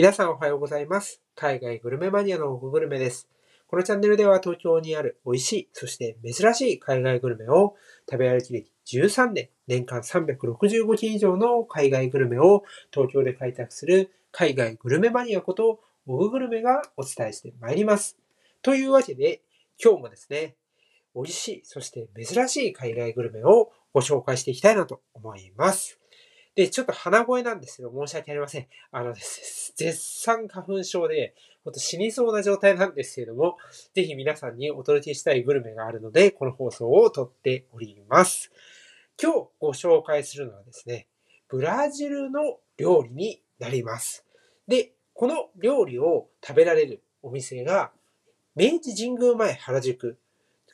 皆さんおはようございます。海外グルメマニアのオググルメです。このチャンネルでは東京にある美味しい、そして珍しい海外グルメを食べ歩き歴13年、年間365件以上の海外グルメを東京で開拓する海外グルメマニアことオググルメがお伝えしてまいります。というわけで、今日もですね、美味しい、そして珍しい海外グルメをご紹介していきたいなと思います。で、ちょっと鼻声なんですけど、申し訳ありません。あのです、絶賛花粉症で、ほんと死にそうな状態なんですけれども、ぜひ皆さんにお届けしたいグルメがあるので、この放送を撮っております。今日ご紹介するのはですね、ブラジルの料理になります。で、この料理を食べられるお店が、明治神宮前原宿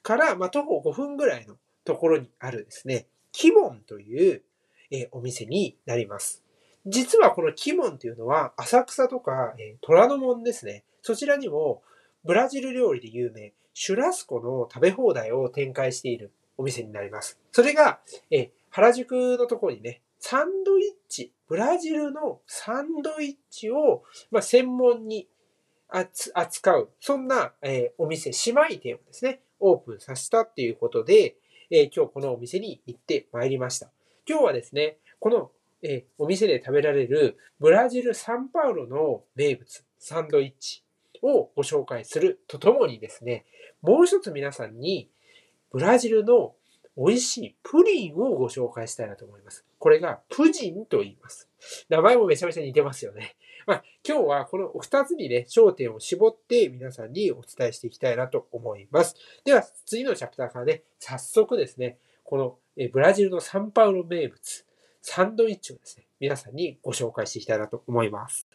から、まあ、徒歩5分ぐらいのところにあるですね、キモンという、えお店になります。実はこのキモンというのは浅草とか、え虎ノ門ですね。そちらにもブラジル料理で有名、シュラスコの食べ放題を展開しているお店になります。それが、え原宿のところにね、サンドイッチ、ブラジルのサンドイッチを、まあ、専門に扱う、そんな、えお店、姉妹店をですね、オープンさせたっていうことで、え今日このお店に行ってまいりました。今日はですね、この、えお店で食べられるブラジル・サンパウロの名物、サンドイッチをご紹介するとともにですね、もう一つ皆さんにブラジルの美味しいプリンをご紹介したいなと思います。これがプジンと言います。名前もめちゃめちゃ似てますよね。まあ、今日はこの二つにね、焦点を絞って皆さんにお伝えしていきたいなと思います。では、次のチャプターからね、早速ですね、このえブラジルのサンパウロ名物、サンドイッチをですね、皆さんにご紹介していきたいなと思います。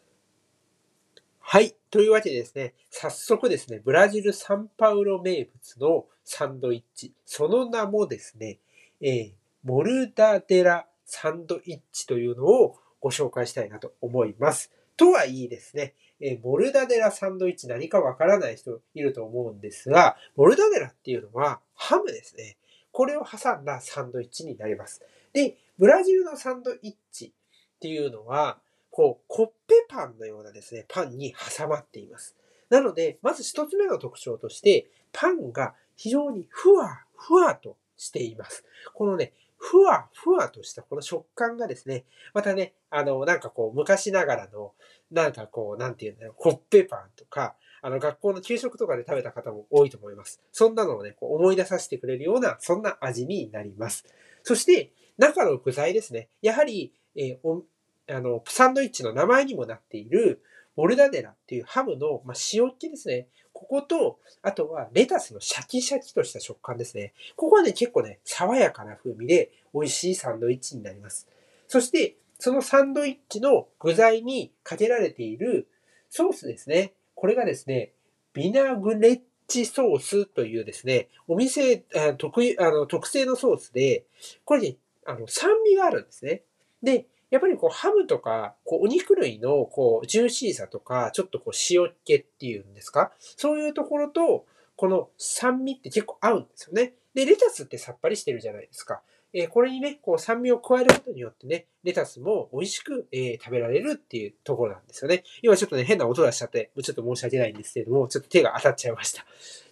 はい。というわけでですね、早速ですね、ブラジル・サンパウロ名物のサンドイッチ、その名もですね、えーモルダデラサンドイッチというのをご紹介したいなと思います。とはいえですね、えーモルダデラサンドイッチ何かわからない人いると思うんですが、モルダデラっていうのはハムですね。これを挟んだサンドイッチになります。で、ブラジルのサンドイッチっていうのは、こう、コッペパンのようなですね、パンに挟まっています。なので、まず一つ目の特徴として、パンが非常にふわふわとしています。このね、ふわふわとしたこの食感がですね、またね、あの、なんかこう、昔ながらの、なんかこう、なんていうんだろう、コッペパンとか、あの、学校の給食とかで食べた方も多いと思います。そんなのをね、こう思い出させてくれるような、そんな味になります。そして、中の具材ですね。やはり、えーおあの、サンドイッチの名前にもなっている、モルダデラっていうハムの、まあ、塩っ気ですね。ここと、あとはレタスのシャキシャキとした食感ですね。ここはね、結構ね、爽やかな風味で美味しいサンドイッチになります。そして、そのサンドイッチの具材にかけられているソースですね。これがですね、ビナグレッチソースというですね、お店特あの特製のソースで、これね、あの酸味があるんですね。で、やっぱりこうハムとか、こうお肉類のこうジューシーさとか、ちょっとこう塩っ気っていうんですか？そういうところと、この酸味って結構合うんですよね。で、レタスってさっぱりしてるじゃないですか。えこれにね、こう酸味を加えることによってね、レタスも美味しく、え食べられるっていうところなんですよね。今ちょっとね、変な音がしちゃって、ちょっと申し訳ないんですけれども、ちょっと手が当たっちゃいました。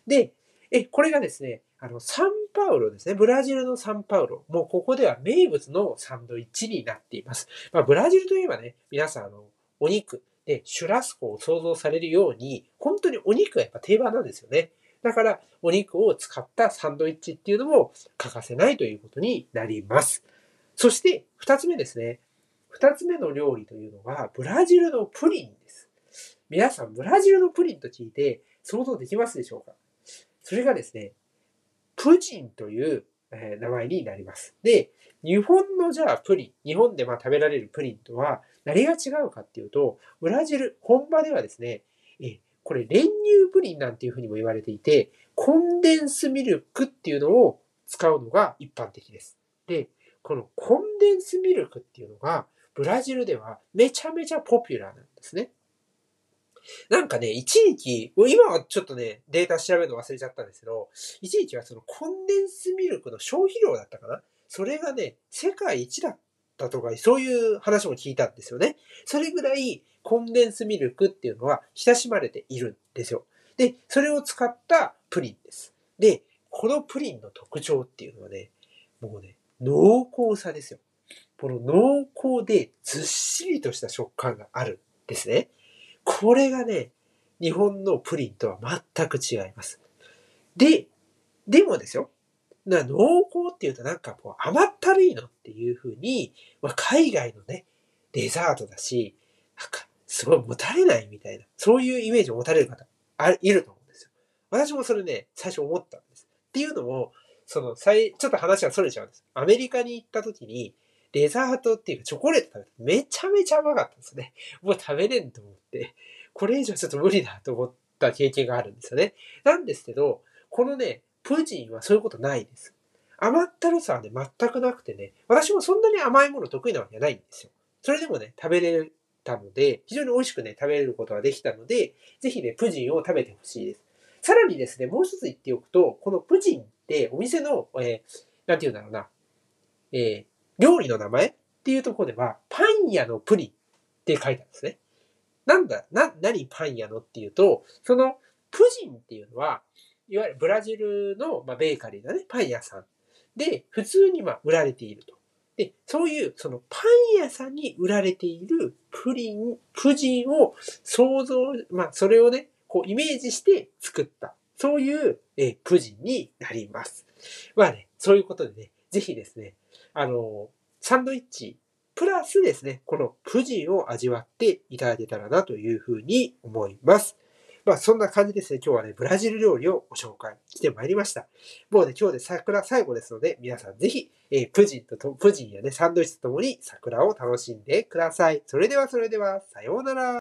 で、え、これがですね、あの、サンパウロですね。ブラジルのサンパウロ。もうここでは名物のサンドイッチになっています。まあ、ブラジルといえばね、皆さん、あの、お肉でシュラスコを想像されるように、本当にお肉がやっぱ定番なんですよね。だから、お肉を使ったサンドイッチっていうのも欠かせないということになります。そして、二つ目ですね。二つ目の料理というのは、ブラジルのプリンです。皆さん、ブラジルのプリンと聞いて想像できますでしょうか？それがですね、プジンという、名前になります。で、日本のじゃあプリン、日本でま食べられるプリンとは何が違うかっていうと、ブラジル本場ではですね、えこれ練乳プリンなんていうふうにも言われていて、コンデンスミルクっていうのを使うのが一般的です。で、このコンデンスミルクっていうのが、ブラジルではめちゃめちゃポピュラーなんですね。なんかね、一時期、今はちょっとね、データ調べるの忘れちゃったんですけど、一時期はそのコンデンスミルクの消費量だったかな？それがね、世界一だったとか、そういう話も聞いたんですよね。それぐらいコンデンスミルクっていうのは親しまれているんですよ。で、それを使ったプリンです。で、このプリンの特徴っていうのはね、もうね、濃厚さですよ。この濃厚でずっしりとした食感があるんですね。これがね、日本のプリンとは全く違います。で、でもですよ。な濃厚っていうとなんかこう甘ったるいのっていう風に、まあ、海外のね、デザートだし、なんかすごい持たれないみたいな、そういうイメージを持たれる方、あいると思うんですよ。私もそれね、最初思ったんです。っていうのも、その、ちょっと話が逸れちゃうんです。アメリカに行った時に、デザートっていうかチョコレート食べてめちゃめちゃ甘かったんですね。もう食べれんと思って、これ以上ちょっと無理だと思った経験があるんですよね。なんですけど、このね、プジンはそういうことないです。甘ったるさはね、全くなくてね、私もそんなに甘いもの得意なわけじゃないんですよ。それでもね、食べれたので、非常に美味しくね、食べれることができたので、ぜひね、プジンを食べてほしいです。さらにですね、もう一つ言っておくと、このプジンってお店の、えー、なんて言うんだろうな、えー、料理の名前っていうところでは、パン屋のプリンって書いてあるんですね。なんだ、な、何パン屋のっていうと、そのプジンっていうのは、いわゆるブラジルの、ま、ベーカリーだね、パン屋さんで、普通にま売られていると。で、そういう、そのパン屋さんに売られているプリン、プジンを想像、まあ、それをね、こうイメージして作った。そういう、えプジンになります。まあね、そういうことでね、ぜひですね、あの、サンドイッチ、プラスですね、このプジンを味わっていただけたらなというふうに思います。まあそんな感じですね。今日はね、ブラジル料理をご紹介してまいりました。もうね、今日で桜最後ですので、皆さんぜひ、えー、プジンとと、プジンやね、サンドイッチとともに桜を楽しんでください。それではそれでは、さようなら。